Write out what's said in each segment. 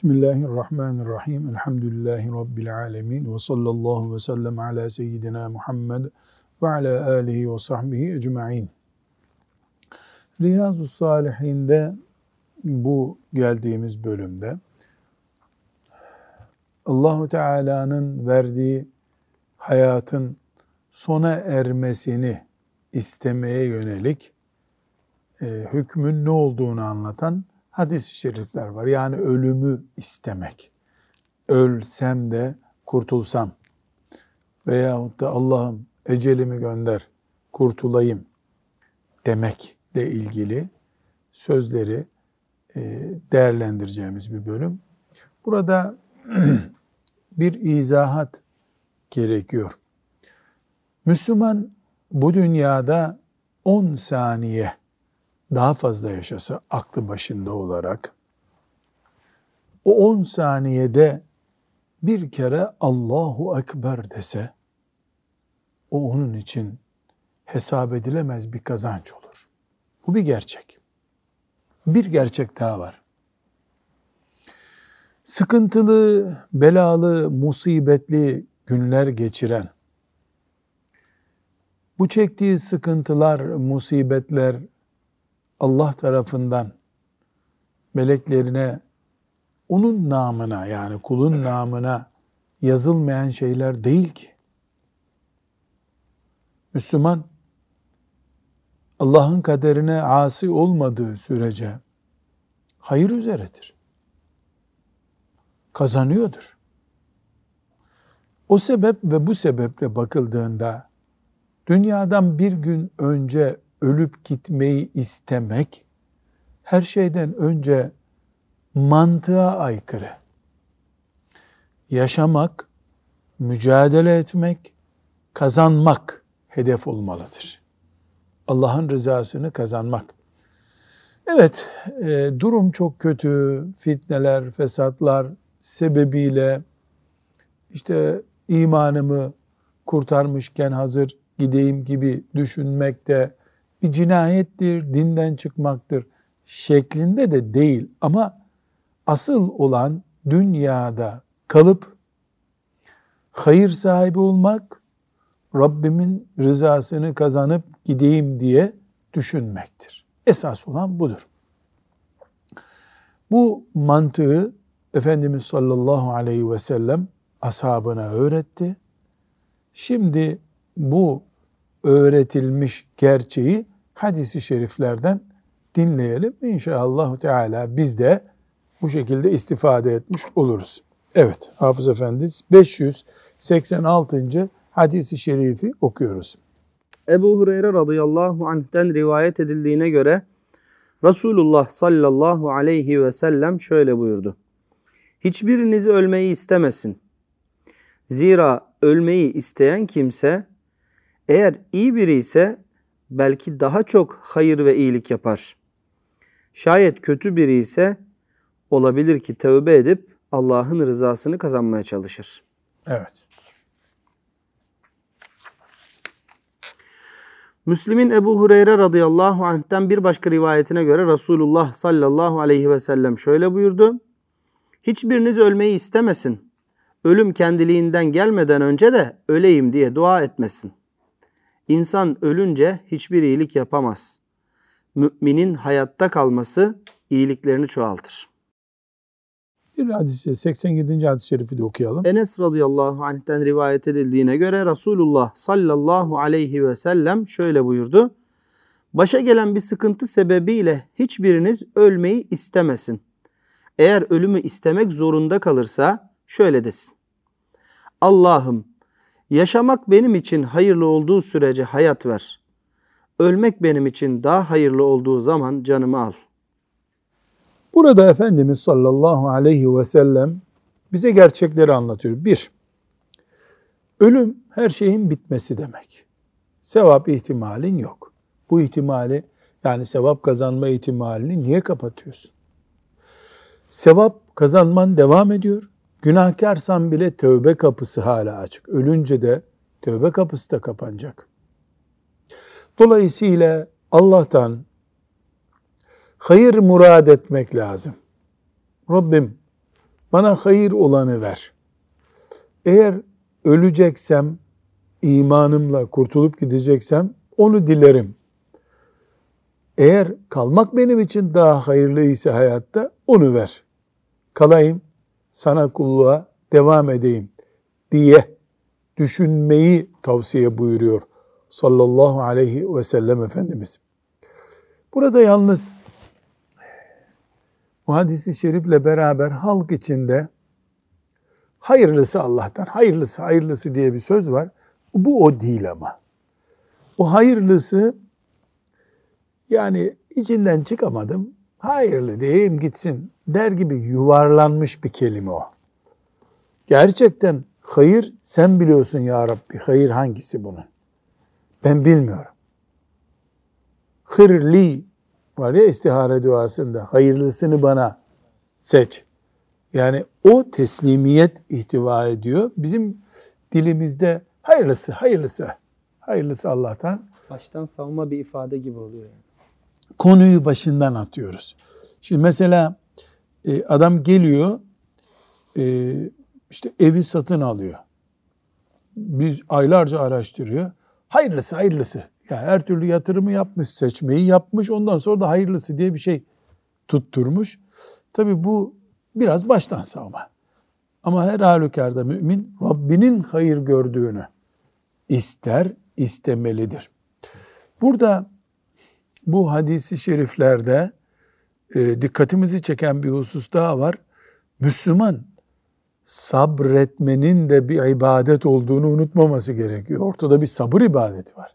Bismillahirrahmanirrahim. Elhamdülillahi Rabbil alemin. Ve sallallahu ve sellem ala seyyidina Muhammed ve ala alihi ve sahbihi ecma'in. Riyazu Salihinde bu geldiğimiz bölümde Allahu Teala'nın verdiği hayatın sona ermesini istemeye yönelik e, hükmün ne olduğunu anlatan hadis-i şerifler var. Yani ölümü istemek. Ölsem de kurtulsam veyahut da Allah'ım ecelimi gönder, kurtulayım demekle ilgili sözleri e, değerlendireceğimiz bir bölüm. Burada bir izahat gerekiyor. Müslüman bu dünyada 10 saniye daha fazla yaşasa aklı başında olarak o 10 saniyede bir kere Allahu Ekber dese o onun için hesap edilemez bir kazanç olur. Bu bir gerçek. Bir gerçek daha var. Sıkıntılı, belalı, musibetli günler geçiren, bu çektiği sıkıntılar, musibetler Allah tarafından meleklerine onun namına yani kulun namına yazılmayan şeyler değil ki. Müslüman Allah'ın kaderine asi olmadığı sürece hayır üzeredir. Kazanıyordur. O sebep ve bu sebeple bakıldığında dünyadan bir gün önce ölüp gitmeyi istemek her şeyden önce mantığa aykırı. Yaşamak, mücadele etmek, kazanmak hedef olmalıdır. Allah'ın rızasını kazanmak. Evet, e, durum çok kötü. Fitneler, fesatlar sebebiyle işte imanımı kurtarmışken hazır gideyim gibi düşünmekte bir cinayettir, dinden çıkmaktır şeklinde de değil ama asıl olan dünyada kalıp hayır sahibi olmak, Rabbimin rızasını kazanıp gideyim diye düşünmektir. Esas olan budur. Bu mantığı Efendimiz sallallahu aleyhi ve sellem ashabına öğretti. Şimdi bu öğretilmiş gerçeği hadisi şeriflerden dinleyelim. İnşallah Teala biz de bu şekilde istifade etmiş oluruz. Evet Hafız Efendi 586. hadisi şerifi okuyoruz. Ebu Hureyre radıyallahu anh'ten rivayet edildiğine göre Resulullah sallallahu aleyhi ve sellem şöyle buyurdu. Hiçbiriniz ölmeyi istemesin. Zira ölmeyi isteyen kimse eğer iyi biri ise belki daha çok hayır ve iyilik yapar. Şayet kötü biri ise olabilir ki tövbe edip Allah'ın rızasını kazanmaya çalışır. Evet. Müslim'in Ebu Hureyre radıyallahu anh'ten bir başka rivayetine göre Resulullah sallallahu aleyhi ve sellem şöyle buyurdu. Hiçbiriniz ölmeyi istemesin. Ölüm kendiliğinden gelmeden önce de öleyim diye dua etmesin. İnsan ölünce hiçbir iyilik yapamaz. Müminin hayatta kalması iyiliklerini çoğaltır. Bir hadis 87. hadis-i şerifi de okuyalım. Enes radıyallahu anh'ten rivayet edildiğine göre Resulullah sallallahu aleyhi ve sellem şöyle buyurdu. Başa gelen bir sıkıntı sebebiyle hiçbiriniz ölmeyi istemesin. Eğer ölümü istemek zorunda kalırsa şöyle desin. Allah'ım Yaşamak benim için hayırlı olduğu sürece hayat ver. Ölmek benim için daha hayırlı olduğu zaman canımı al. Burada Efendimiz sallallahu aleyhi ve sellem bize gerçekleri anlatıyor. Bir, ölüm her şeyin bitmesi demek. Sevap ihtimalin yok. Bu ihtimali yani sevap kazanma ihtimalini niye kapatıyorsun? Sevap kazanman devam ediyor. Günahkarsan bile tövbe kapısı hala açık. Ölünce de tövbe kapısı da kapanacak. Dolayısıyla Allah'tan hayır murad etmek lazım. Rabbim Bana hayır olanı ver. Eğer öleceksem, imanımla kurtulup gideceksem onu dilerim. Eğer kalmak benim için daha hayırlıysa hayatta onu ver. Kalayım, sana kulluğa devam edeyim diye düşünmeyi tavsiye buyuruyor sallallahu aleyhi ve sellem Efendimiz. Burada yalnız bu hadisi şerifle beraber halk içinde hayırlısı Allah'tan, hayırlısı, hayırlısı diye bir söz var. Bu o değil ama. O hayırlısı yani içinden çıkamadım, hayırlı diyeyim gitsin der gibi yuvarlanmış bir kelime o. Gerçekten hayır sen biliyorsun ya Rabbi, hayır hangisi bunun? Ben bilmiyorum. Hırli var ya istihare duasında, hayırlısını bana seç. Yani o teslimiyet ihtiva ediyor. Bizim dilimizde hayırlısı, hayırlısı, hayırlısı Allah'tan. Baştan savma bir ifade gibi oluyor. Yani. Konuyu başından atıyoruz. Şimdi mesela e, adam geliyor, e, işte evi satın alıyor. Biz aylarca araştırıyor. Hayırlısı, hayırlısı. Ya her türlü yatırımı yapmış, seçmeyi yapmış. Ondan sonra da hayırlısı diye bir şey tutturmuş. Tabi bu biraz baştan savma. Ama her halükarda mümin Rabbinin hayır gördüğünü ister, istemelidir. Burada bu hadisi şeriflerde e, dikkatimizi çeken bir husus daha var. Müslüman sabretmenin de bir ibadet olduğunu unutmaması gerekiyor. Ortada bir sabır ibadeti var.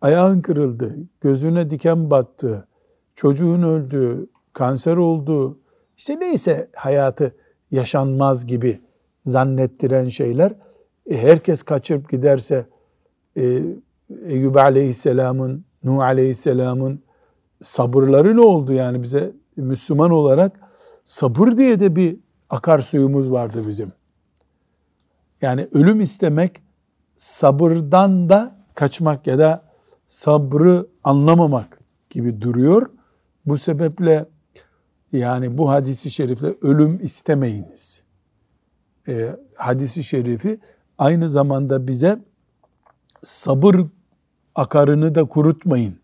Ayağın kırıldı, gözüne diken battı, çocuğun öldü, kanser oldu, işte neyse hayatı yaşanmaz gibi zannettiren şeyler, e, herkes kaçırıp giderse e, Eyyub Aleyhisselam'ın, Nuh Aleyhisselam'ın sabırları ne oldu yani bize Müslüman olarak sabır diye de bir akarsuyumuz vardı bizim. Yani ölüm istemek sabırdan da kaçmak ya da sabrı anlamamak gibi duruyor. Bu sebeple yani bu hadisi şerifle ölüm istemeyiniz. E, hadisi şerifi aynı zamanda bize sabır akarını da kurutmayın.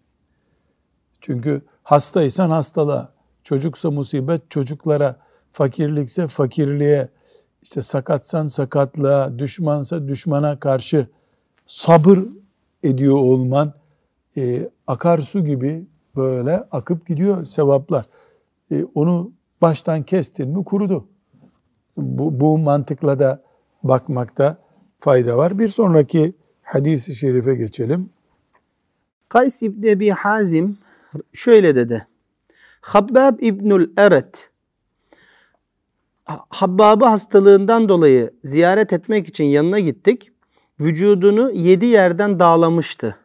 Çünkü hastaysan hastalığa, çocuksa musibet çocuklara, fakirlikse fakirliğe, işte sakatsan sakatlığa, düşmansa düşmana karşı sabır ediyor olman e, akarsu gibi böyle akıp gidiyor sevaplar. E, onu baştan kestin mi kurudu. Bu, bu mantıkla da bakmakta fayda var. Bir sonraki hadisi şerife geçelim. Kays İbni Ebi Hazim şöyle dedi. Habbab İbnül Eret Habbab'ı hastalığından dolayı ziyaret etmek için yanına gittik. Vücudunu yedi yerden dağlamıştı.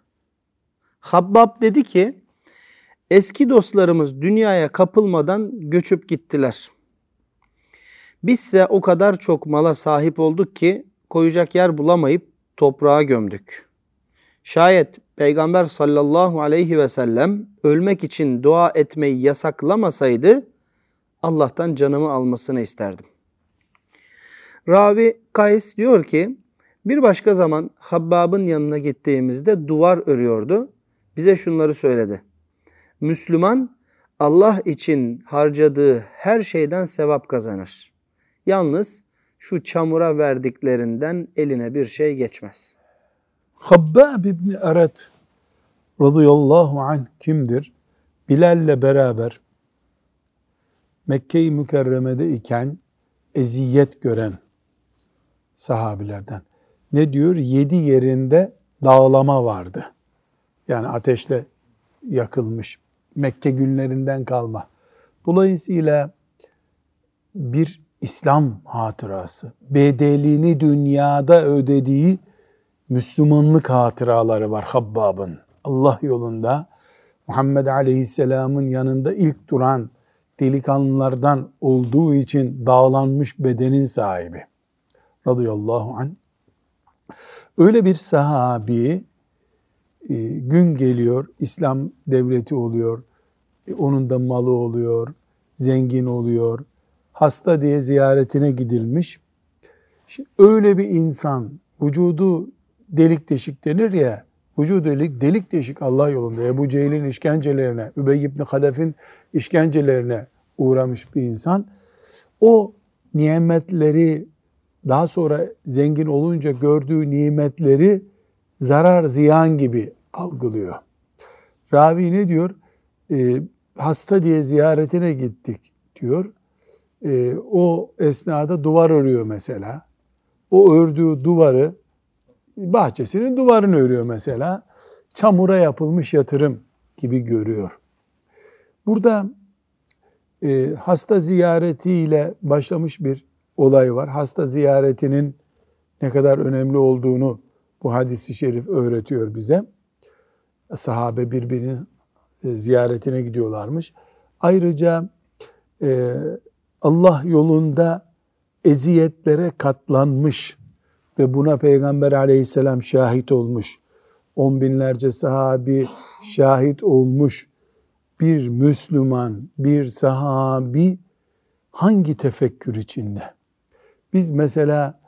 Habbab dedi ki, eski dostlarımız dünyaya kapılmadan göçüp gittiler. Bizse o kadar çok mala sahip olduk ki koyacak yer bulamayıp toprağa gömdük. Şayet Peygamber sallallahu aleyhi ve sellem ölmek için dua etmeyi yasaklamasaydı Allah'tan canımı almasını isterdim. Ravi Kays diyor ki bir başka zaman Habbab'ın yanına gittiğimizde duvar örüyordu. Bize şunları söyledi. Müslüman Allah için harcadığı her şeyden sevap kazanır. Yalnız şu çamura verdiklerinden eline bir şey geçmez. Habbab İbni Eret radıyallahu anh kimdir? Bilal'le beraber Mekke-i Mükerreme'de iken eziyet gören sahabilerden. Ne diyor? Yedi yerinde dağlama vardı. Yani ateşle yakılmış. Mekke günlerinden kalma. Dolayısıyla bir İslam hatırası, bedelini dünyada ödediği Müslümanlık hatıraları var Habbab'ın. Allah yolunda Muhammed Aleyhisselam'ın yanında ilk duran delikanlılardan olduğu için dağlanmış bedenin sahibi. Radıyallahu anh. Öyle bir sahabi e, gün geliyor, İslam devleti oluyor, e, onun da malı oluyor, zengin oluyor, hasta diye ziyaretine gidilmiş. Şimdi öyle bir insan vücudu delik deşik denir ya vücudu delik, delik deşik Allah yolunda Ebu Cehil'in işkencelerine, Übey ibn Halef'in işkencelerine uğramış bir insan o nimetleri daha sonra zengin olunca gördüğü nimetleri zarar ziyan gibi algılıyor. Ravi ne diyor? E, hasta diye ziyaretine gittik diyor. E, o esnada duvar örüyor mesela. O ördüğü duvarı bahçesinin duvarını örüyor mesela. Çamura yapılmış yatırım gibi görüyor. Burada e, hasta ziyaretiyle başlamış bir olay var. Hasta ziyaretinin ne kadar önemli olduğunu bu hadisi şerif öğretiyor bize. Sahabe birbirinin e, ziyaretine gidiyorlarmış. Ayrıca e, Allah yolunda eziyetlere katlanmış ve buna Peygamber aleyhisselam şahit olmuş. On binlerce sahabi şahit olmuş bir Müslüman, bir sahabi hangi tefekkür içinde? Biz mesela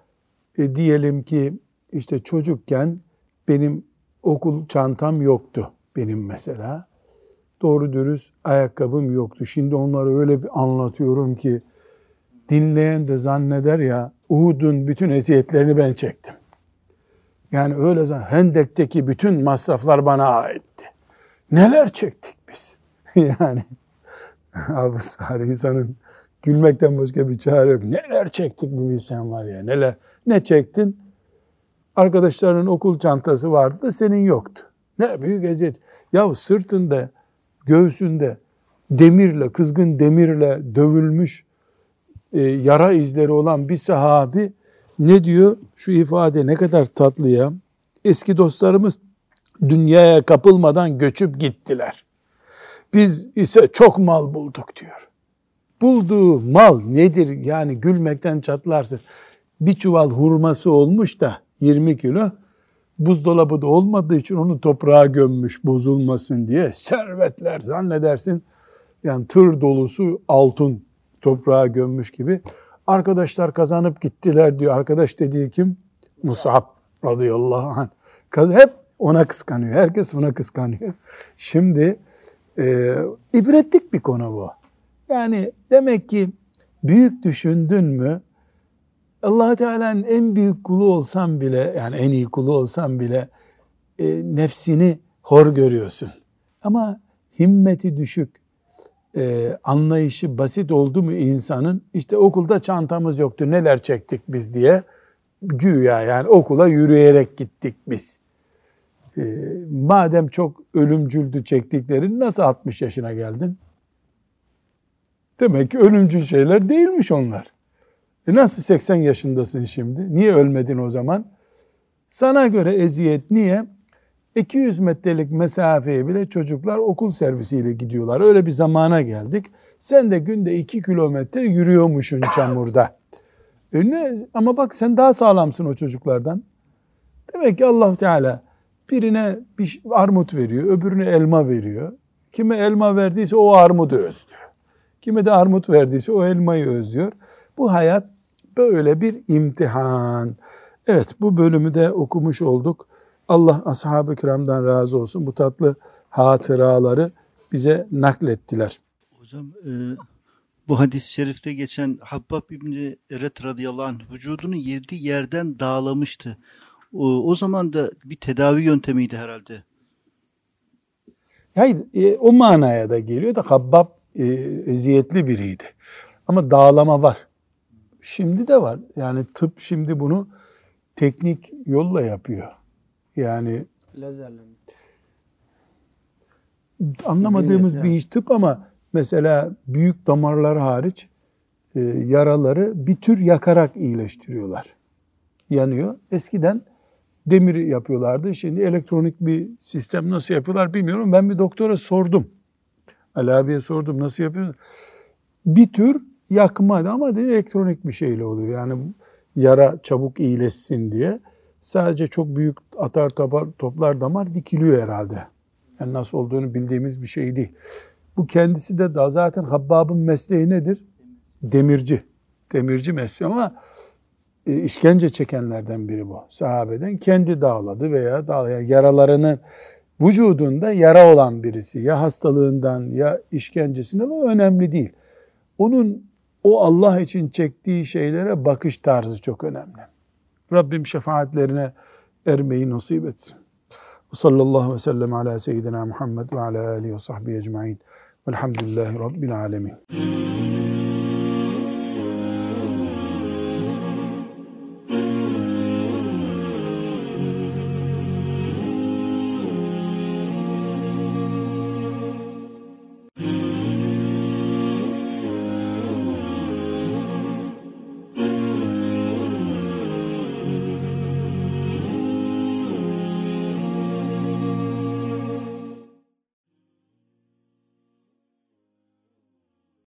e, diyelim ki işte çocukken benim okul çantam yoktu benim mesela. Doğru dürüst ayakkabım yoktu. Şimdi onları öyle bir anlatıyorum ki dinleyen de zanneder ya Uhud'un bütün eziyetlerini ben çektim. Yani öyle zaman Hendek'teki bütün masraflar bana aitti. Neler çektik biz? yani Abu Sari insanın gülmekten başka bir çare yok. Neler çektik bir bilsen var ya neler. Ne çektin? Arkadaşlarının okul çantası vardı da senin yoktu. Ne büyük eziyet. Ya sırtında, göğsünde demirle, kızgın demirle dövülmüş e, yara izleri olan bir sahabi ne diyor? Şu ifade ne kadar tatlı ya. Eski dostlarımız dünyaya kapılmadan göçüp gittiler. Biz ise çok mal bulduk diyor. Bulduğu mal nedir? Yani gülmekten çatlarsın. Bir çuval hurması olmuş da 20 kilo buzdolabı da olmadığı için onu toprağa gömmüş bozulmasın diye servetler zannedersin yani tır dolusu altın toprağa gömmüş gibi arkadaşlar kazanıp gittiler diyor. Arkadaş dediği kim? Musab radıyallahu anh. Hep ona kıskanıyor. Herkes ona kıskanıyor. Şimdi e, ibretlik bir konu bu. Yani demek ki büyük düşündün mü allah Teala'nın en büyük kulu olsam bile yani en iyi kulu olsam bile e, nefsini hor görüyorsun. Ama himmeti düşük, e, anlayışı basit oldu mu insanın işte okulda çantamız yoktu neler çektik biz diye güya yani okula yürüyerek gittik biz. E, madem çok ölümcüldü çektiklerin nasıl 60 yaşına geldin? Demek ki ölümcül şeyler değilmiş onlar. E nasıl 80 yaşındasın şimdi? Niye ölmedin o zaman? Sana göre eziyet niye? 200 metrelik mesafeye bile çocuklar okul servisiyle gidiyorlar. Öyle bir zamana geldik. Sen de günde 2 kilometre yürüyormuşsun çamurda. E ne? Ama bak sen daha sağlamsın o çocuklardan. Demek ki allah Teala birine bir armut veriyor, öbürüne elma veriyor. Kime elma verdiyse o armudu özlüyor. Kime de armut verdiyse o elmayı özlüyor. Bu hayat böyle bir imtihan. Evet bu bölümü de okumuş olduk. Allah ashab-ı kiramdan razı olsun. Bu tatlı hatıraları bize naklettiler. Hocam e, bu hadis-i şerifte geçen Habbab İbni Eret radıyallahu anh vücudunu yedi yerden dağlamıştı. O, o zaman da bir tedavi yöntemiydi herhalde. Hayır e, o manaya da geliyor da Habbab e, eziyetli biriydi. Ama dağlama var. Şimdi de var. Yani tıp şimdi bunu teknik yolla yapıyor. Yani lazerle anlamadığımız bir iş tıp ama mesela büyük damarlar hariç e, yaraları bir tür yakarak iyileştiriyorlar. Yanıyor. Eskiden demir yapıyorlardı. Şimdi elektronik bir sistem nasıl yapıyorlar bilmiyorum. Ben bir doktora sordum. Ali abiye sordum nasıl yapıyor? Bir tür yakmadı ama elektronik bir şeyle oluyor. Yani yara çabuk iyileşsin diye. Sadece çok büyük atar toplar, toplar damar dikiliyor herhalde. Yani nasıl olduğunu bildiğimiz bir şey değil. Bu kendisi de daha zaten Habbab'ın mesleği nedir? demirci. Demirci mesleği ama e, işkence çekenlerden biri bu. Sahabeden kendi dağladı veya dağlayan yaralarının vücudunda yara olan birisi ya hastalığından ya işkencesinden o önemli değil. Onun o Allah için çektiği şeylere bakış tarzı çok önemli. Rabbim şefaatlerine ermeyi nasip etsin. Ve sallallahu ve sellem ala seyyidina Muhammed ve ala alihi ve sahbihi ecma'in. Velhamdülillahi Rabbil alemin.